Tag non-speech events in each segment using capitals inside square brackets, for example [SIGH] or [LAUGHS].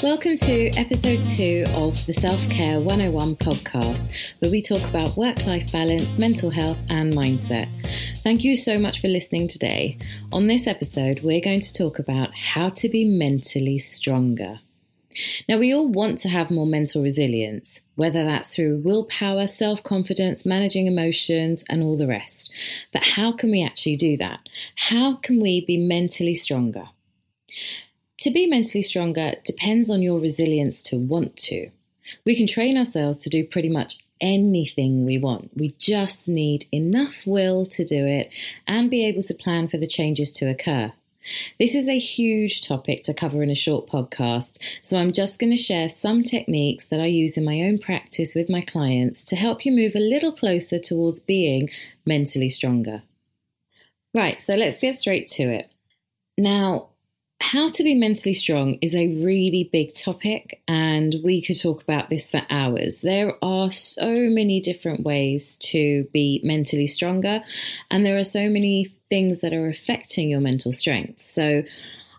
Welcome to episode two of the Self Care 101 podcast, where we talk about work life balance, mental health, and mindset. Thank you so much for listening today. On this episode, we're going to talk about how to be mentally stronger. Now, we all want to have more mental resilience, whether that's through willpower, self confidence, managing emotions, and all the rest. But how can we actually do that? How can we be mentally stronger? To be mentally stronger depends on your resilience to want to. We can train ourselves to do pretty much anything we want. We just need enough will to do it and be able to plan for the changes to occur. This is a huge topic to cover in a short podcast, so I'm just going to share some techniques that I use in my own practice with my clients to help you move a little closer towards being mentally stronger. Right, so let's get straight to it. Now, how to be mentally strong is a really big topic, and we could talk about this for hours. There are so many different ways to be mentally stronger, and there are so many things that are affecting your mental strength. So,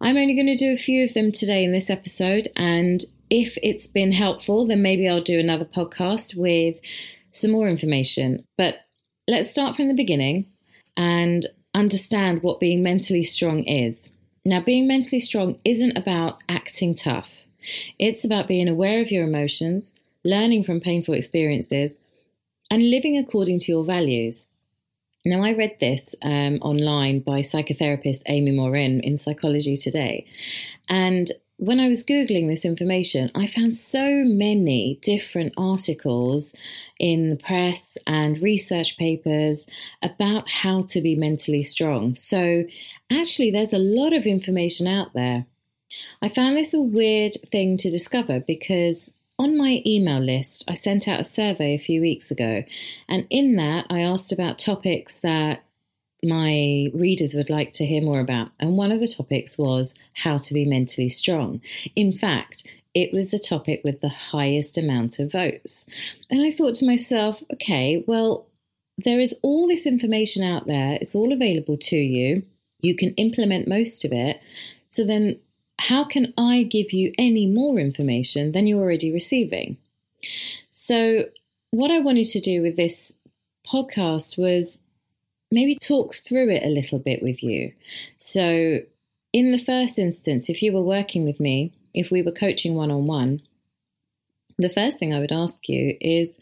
I'm only going to do a few of them today in this episode, and if it's been helpful, then maybe I'll do another podcast with some more information. But let's start from the beginning and understand what being mentally strong is. Now, being mentally strong isn't about acting tough, it's about being aware of your emotions, learning from painful experiences, and living according to your values. Now, I read this um, online by psychotherapist Amy Morin in Psychology Today. And when I was Googling this information, I found so many different articles in the press and research papers about how to be mentally strong. So, actually, there's a lot of information out there. I found this a weird thing to discover because on my email list, I sent out a survey a few weeks ago, and in that, I asked about topics that my readers would like to hear more about. And one of the topics was how to be mentally strong. In fact, it was the topic with the highest amount of votes. And I thought to myself, okay, well, there is all this information out there, it's all available to you. You can implement most of it. So then, how can I give you any more information than you're already receiving? So, what I wanted to do with this podcast was maybe talk through it a little bit with you. So, in the first instance, if you were working with me, if we were coaching one on one, the first thing I would ask you is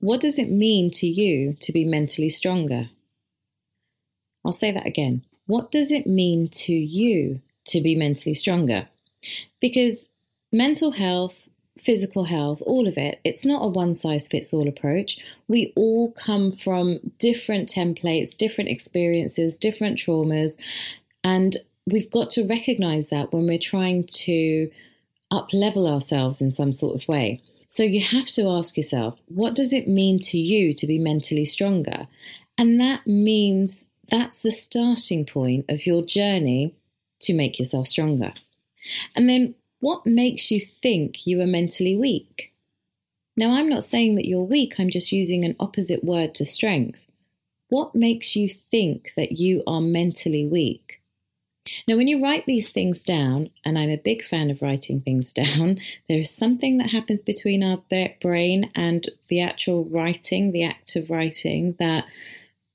what does it mean to you to be mentally stronger? I'll say that again. What does it mean to you to be mentally stronger? Because mental health, physical health, all of it, it's not a one size fits all approach. We all come from different templates, different experiences, different traumas, and we've got to recognize that when we're trying to up level ourselves in some sort of way. So you have to ask yourself, what does it mean to you to be mentally stronger? And that means that's the starting point of your journey to make yourself stronger. And then what makes you think you are mentally weak? Now, I'm not saying that you're weak, I'm just using an opposite word to strength. What makes you think that you are mentally weak? Now, when you write these things down, and I'm a big fan of writing things [LAUGHS] down, there is something that happens between our brain and the actual writing, the act of writing, that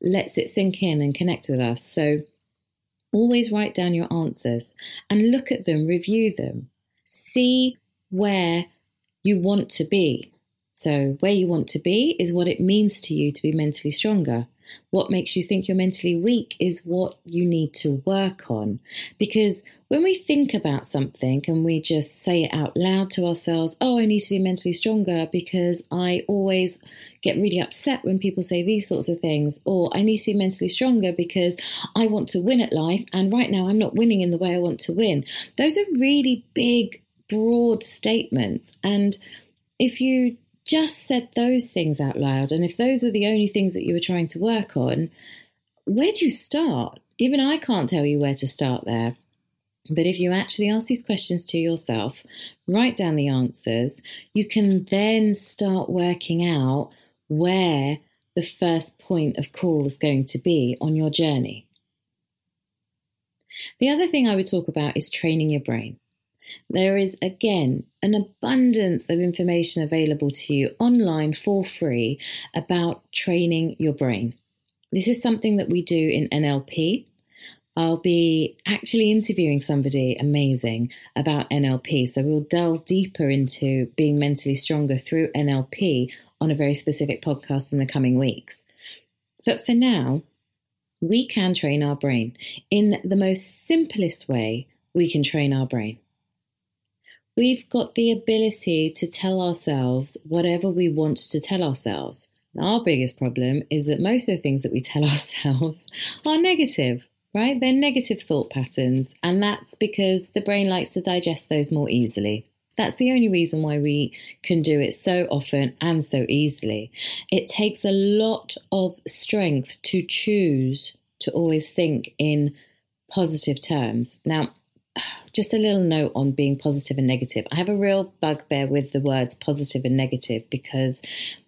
lets it sink in and connect with us. So always write down your answers and look at them, review them, see where you want to be. So, where you want to be is what it means to you to be mentally stronger. What makes you think you're mentally weak is what you need to work on. Because when we think about something and we just say it out loud to ourselves, oh, I need to be mentally stronger because I always get really upset when people say these sorts of things, or I need to be mentally stronger because I want to win at life and right now I'm not winning in the way I want to win. Those are really big, broad statements. And if you just said those things out loud, and if those are the only things that you were trying to work on, where do you start? Even I can't tell you where to start there. But if you actually ask these questions to yourself, write down the answers, you can then start working out where the first point of call is going to be on your journey. The other thing I would talk about is training your brain. There is again an abundance of information available to you online for free about training your brain. This is something that we do in NLP. I'll be actually interviewing somebody amazing about NLP. So we'll delve deeper into being mentally stronger through NLP on a very specific podcast in the coming weeks. But for now, we can train our brain. In the most simplest way, we can train our brain. We've got the ability to tell ourselves whatever we want to tell ourselves. Our biggest problem is that most of the things that we tell [LAUGHS] ourselves are negative, right? They're negative thought patterns, and that's because the brain likes to digest those more easily. That's the only reason why we can do it so often and so easily. It takes a lot of strength to choose to always think in positive terms. Now, just a little note on being positive and negative. I have a real bugbear with the words positive and negative because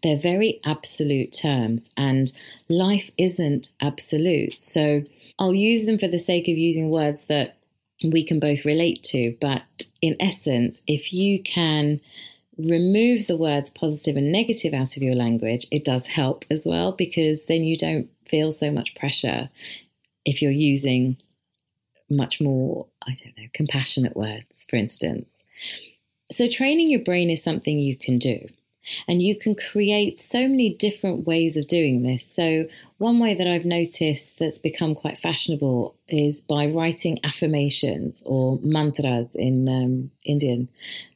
they're very absolute terms and life isn't absolute. So I'll use them for the sake of using words that we can both relate to. But in essence, if you can remove the words positive and negative out of your language, it does help as well because then you don't feel so much pressure if you're using much more, I don't know, compassionate words, for instance. So, training your brain is something you can do. And you can create so many different ways of doing this. So, one way that I've noticed that's become quite fashionable is by writing affirmations or mantras in um, Indian.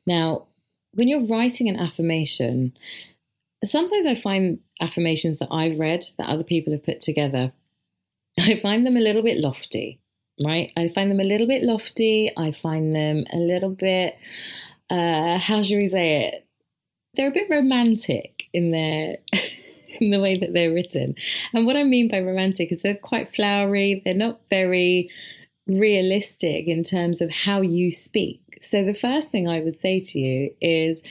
Now, when you're writing an affirmation, sometimes I find affirmations that I've read that other people have put together, I find them a little bit lofty right? I find them a little bit lofty. I find them a little bit, uh, how should we say it? They're a bit romantic in their. [LAUGHS] in the way that they're written. And what I mean by romantic is they're quite flowery, they're not very realistic in terms of how you speak. So, the first thing I would say to you is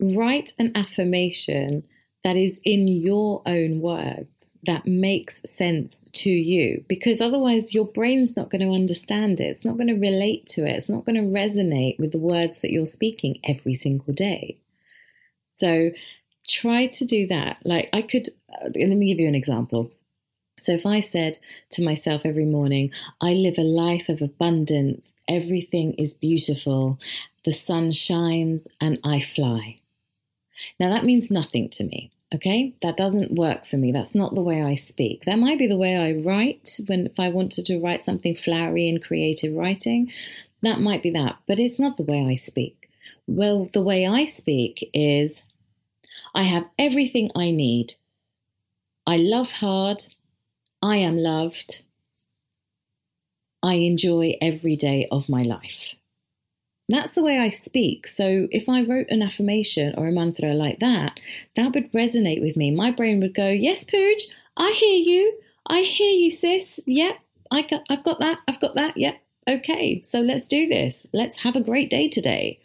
write an affirmation that is in your own words that makes sense to you because otherwise your brain's not going to understand it. It's not going to relate to it. It's not going to resonate with the words that you're speaking every single day. So try to do that. Like I could, uh, let me give you an example. So if I said to myself every morning, I live a life of abundance, everything is beautiful, the sun shines, and I fly. Now that means nothing to me. Okay, that doesn't work for me. That's not the way I speak. That might be the way I write when if I wanted to write something flowery and creative writing, that might be that, but it's not the way I speak. Well, the way I speak is I have everything I need. I love hard. I am loved. I enjoy every day of my life. That's the way I speak. So if I wrote an affirmation or a mantra like that, that would resonate with me. My brain would go, Yes, Pooj, I hear you. I hear you, sis. Yep, I got, I've got that. I've got that. Yep. Okay, so let's do this. Let's have a great day today.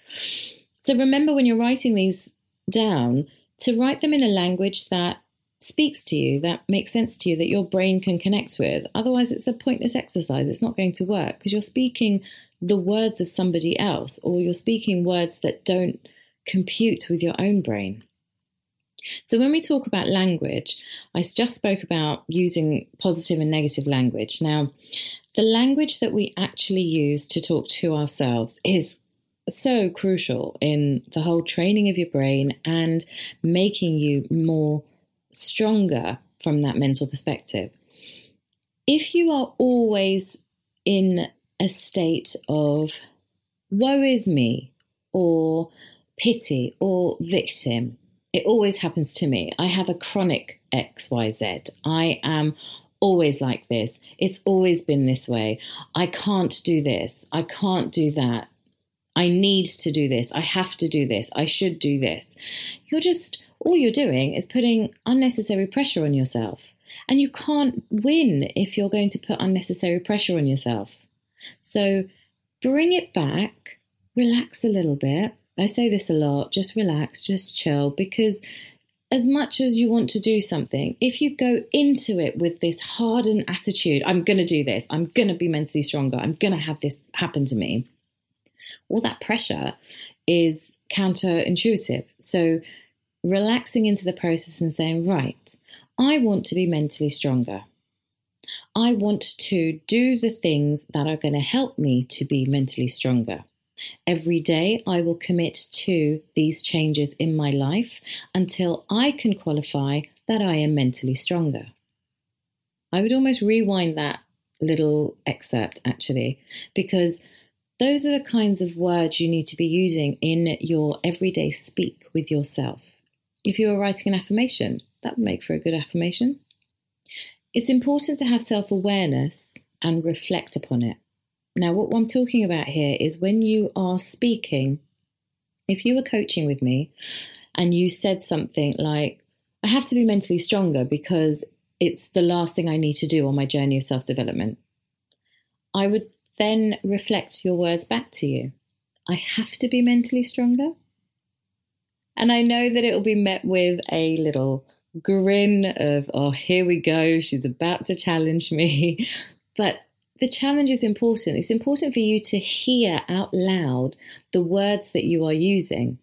So remember when you're writing these down to write them in a language that speaks to you, that makes sense to you, that your brain can connect with. Otherwise, it's a pointless exercise. It's not going to work because you're speaking the words of somebody else, or you're speaking words that don't compute with your own brain. So, when we talk about language, I just spoke about using positive and negative language. Now, the language that we actually use to talk to ourselves is so crucial in the whole training of your brain and making you more stronger from that mental perspective. If you are always in a state of woe is me or pity or victim. It always happens to me. I have a chronic XYZ. I am always like this. It's always been this way. I can't do this. I can't do that. I need to do this. I have to do this. I should do this. You're just, all you're doing is putting unnecessary pressure on yourself. And you can't win if you're going to put unnecessary pressure on yourself. So bring it back, relax a little bit. I say this a lot just relax, just chill, because as much as you want to do something, if you go into it with this hardened attitude, I'm going to do this, I'm going to be mentally stronger, I'm going to have this happen to me, all that pressure is counterintuitive. So, relaxing into the process and saying, right, I want to be mentally stronger. I want to do the things that are going to help me to be mentally stronger. Every day, I will commit to these changes in my life until I can qualify that I am mentally stronger. I would almost rewind that little excerpt actually, because those are the kinds of words you need to be using in your everyday speak with yourself. If you were writing an affirmation, that would make for a good affirmation. It's important to have self awareness and reflect upon it. Now, what I'm talking about here is when you are speaking, if you were coaching with me and you said something like, I have to be mentally stronger because it's the last thing I need to do on my journey of self development, I would then reflect your words back to you. I have to be mentally stronger. And I know that it will be met with a little grin of, oh, here we go, she's about to challenge me. [LAUGHS] But the challenge is important. It's important for you to hear out loud the words that you are using.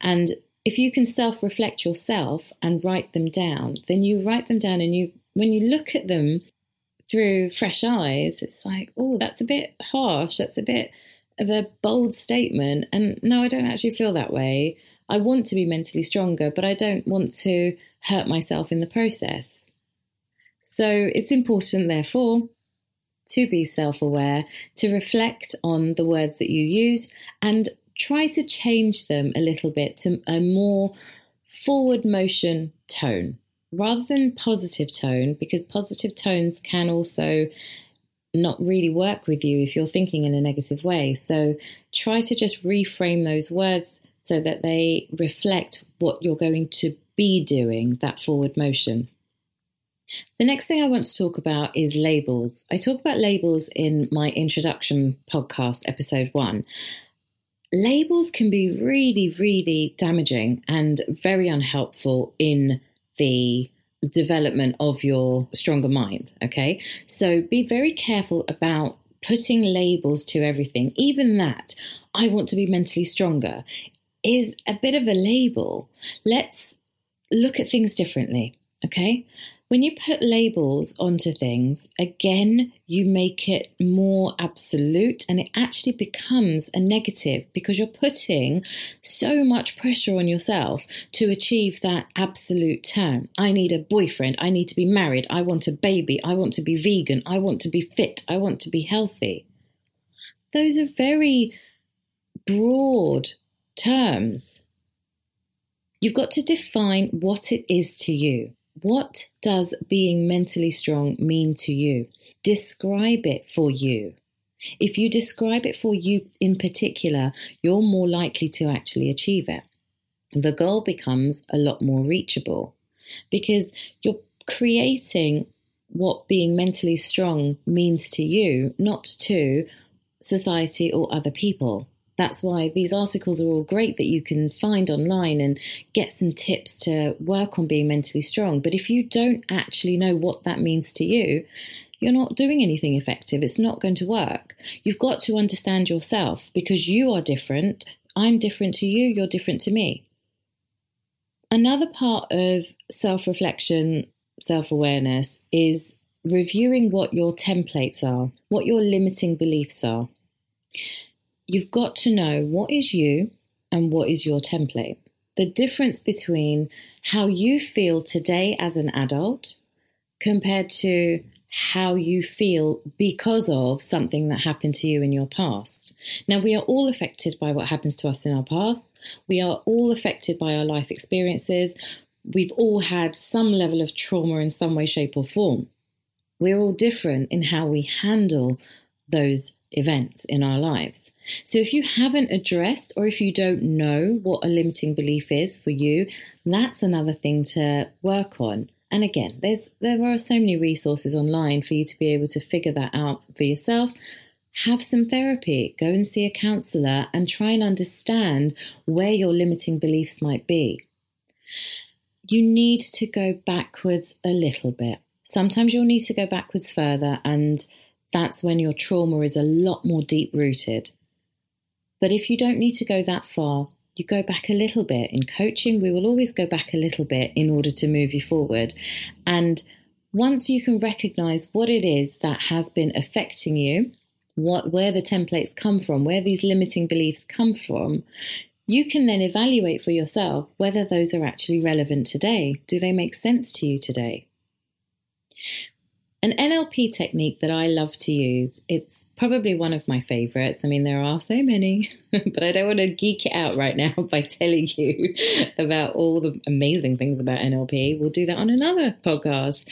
And if you can self reflect yourself and write them down, then you write them down and you, when you look at them through fresh eyes, it's like, oh, that's a bit harsh. That's a bit of a bold statement. And no, I don't actually feel that way. I want to be mentally stronger, but I don't want to hurt myself in the process. So it's important, therefore, to be self aware, to reflect on the words that you use, and try to change them a little bit to a more forward motion tone rather than positive tone, because positive tones can also not really work with you if you're thinking in a negative way. So try to just reframe those words so that they reflect what you're going to be doing, that forward motion. The next thing I want to talk about is labels. I talk about labels in my introduction podcast, episode one. Labels can be really, really damaging and very unhelpful in the development of your stronger mind. Okay. So be very careful about putting labels to everything. Even that, I want to be mentally stronger, is a bit of a label. Let's look at things differently. Okay. When you put labels onto things, again, you make it more absolute and it actually becomes a negative because you're putting so much pressure on yourself to achieve that absolute term. I need a boyfriend. I need to be married. I want a baby. I want to be vegan. I want to be fit. I want to be healthy. Those are very broad terms. You've got to define what it is to you. What does being mentally strong mean to you? Describe it for you. If you describe it for you in particular, you're more likely to actually achieve it. The goal becomes a lot more reachable because you're creating what being mentally strong means to you, not to society or other people. That's why these articles are all great that you can find online and get some tips to work on being mentally strong. But if you don't actually know what that means to you, you're not doing anything effective. It's not going to work. You've got to understand yourself because you are different. I'm different to you, you're different to me. Another part of self reflection, self awareness is reviewing what your templates are, what your limiting beliefs are. You've got to know what is you and what is your template. The difference between how you feel today as an adult compared to how you feel because of something that happened to you in your past. Now, we are all affected by what happens to us in our past. We are all affected by our life experiences. We've all had some level of trauma in some way, shape, or form. We're all different in how we handle those events in our lives. So if you haven't addressed or if you don't know what a limiting belief is for you, that's another thing to work on. And again, there's there are so many resources online for you to be able to figure that out for yourself. Have some therapy, go and see a counselor and try and understand where your limiting beliefs might be. You need to go backwards a little bit. Sometimes you'll need to go backwards further and that's when your trauma is a lot more deep rooted. But if you don't need to go that far, you go back a little bit. In coaching, we will always go back a little bit in order to move you forward. And once you can recognize what it is that has been affecting you, what where the templates come from, where these limiting beliefs come from, you can then evaluate for yourself whether those are actually relevant today. Do they make sense to you today? An NLP technique that I love to use, it's probably one of my favorites. I mean, there are so many, [LAUGHS] but I don't want to geek it out right now [LAUGHS] by telling you about all the amazing things about NLP. We'll do that on another podcast.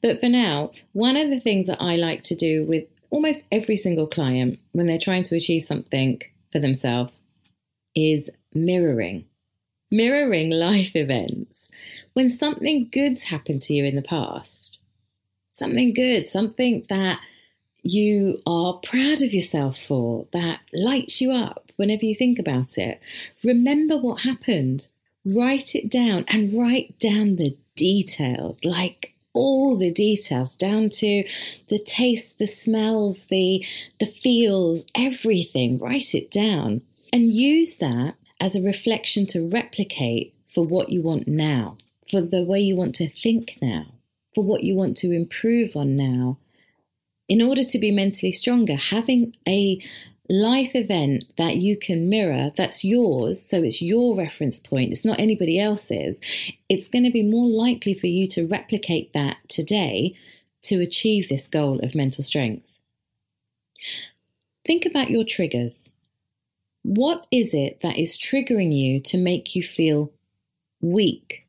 But for now, one of the things that I like to do with almost every single client when they're trying to achieve something for themselves is mirroring. Mirroring life events. When something good's happened to you in the past, something good, something that you are proud of yourself for, that lights you up whenever you think about it. Remember what happened. Write it down and write down the details, like all the details down to the taste, the smells, the the feels, everything. Write it down and use that as a reflection to replicate for what you want now, for the way you want to think now for what you want to improve on now. In order to be mentally stronger, having a life event that you can mirror that's yours, so it's your reference point, it's not anybody else's, it's going to be more likely for you to replicate that today to achieve this goal of mental strength. Think about your triggers. What is it that is triggering you to make you feel weak,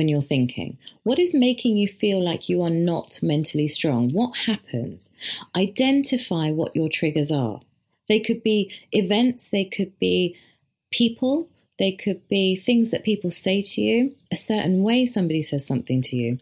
when you're thinking? What is making you feel like you are not mentally strong? What happens? Identify what your triggers are. They could be events, they could be people, they could be things that people say to you, a certain way somebody says something to you.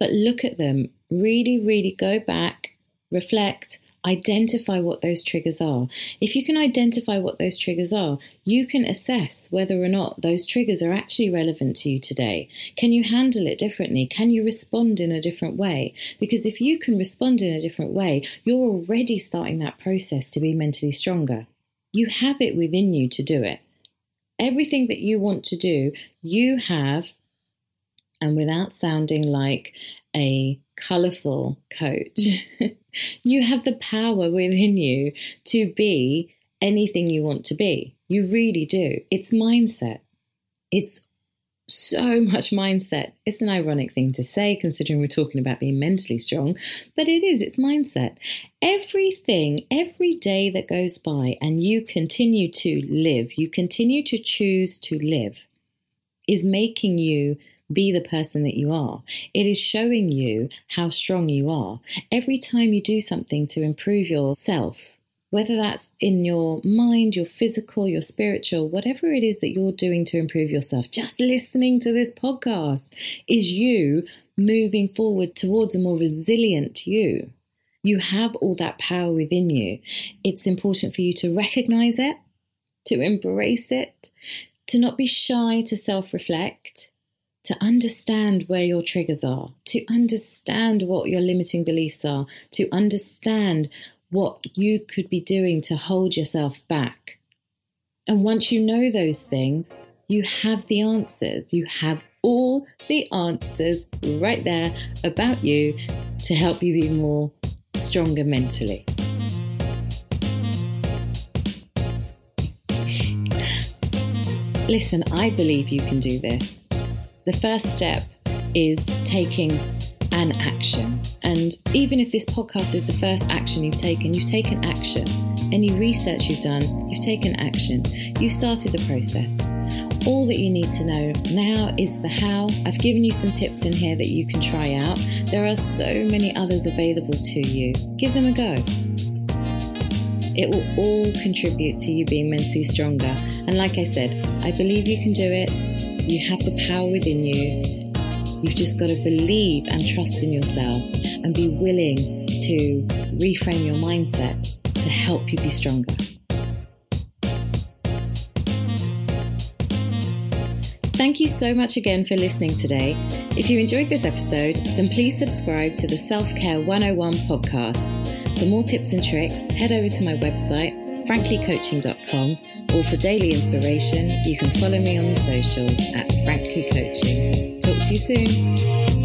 But look at them, really, really go back, reflect, identify what those triggers are. If you can identify what those triggers are, you can assess whether or not those triggers are actually relevant to you today. Can you handle it differently? Can you respond in a different way? Because if you can respond in a different way, you're already starting that process to be mentally stronger. You have it within you to do it. Everything that you want to do, you have, and without sounding like a colorful coach, [LAUGHS] you have the power within you to be anything you want to be. You really do. It's mindset. It's so much mindset. It's an ironic thing to say considering we're talking about being mentally strong, but it is, it's mindset. Everything, every day that goes by and you continue to live, you continue to choose to live, is making you be the person that you are. It is showing you how strong you are. Every time you do something to improve yourself, whether that's in your mind, your physical, your spiritual, whatever it is that you're doing to improve yourself, just listening to this podcast is you moving forward towards a more resilient you. You have all that power within you. It's important for you to recognize it, to embrace it, to not be shy to self reflect, to understand where your triggers are, to understand what your limiting beliefs are, to understand what you could be doing to hold yourself back. And once you know those things, you have the answers. You have all the answers right there about you to help you be more stronger mentally. Listen, I believe you can do this. The first step is taking an action. And even if this podcast is the first action you've taken, you've taken action. Any research you've done, you've taken action. You've started the process. All that you need to know now is the how. I've given you some tips in here that you can try out. There are so many others available to you. Give them a go. It will all contribute to you being mentally stronger. And like I said, I believe you can do it. You have the power within you. You've just got to believe and trust in yourself and be willing to reframe your mindset to help you be stronger. Thank you so much again for listening today. If you enjoyed this episode, then please subscribe to the Self Care 101 podcast. For more tips and tricks, head over to my website franklycoaching.com, or for daily inspiration, you can follow me on the socials at Frankly Coaching. Talk to you soon.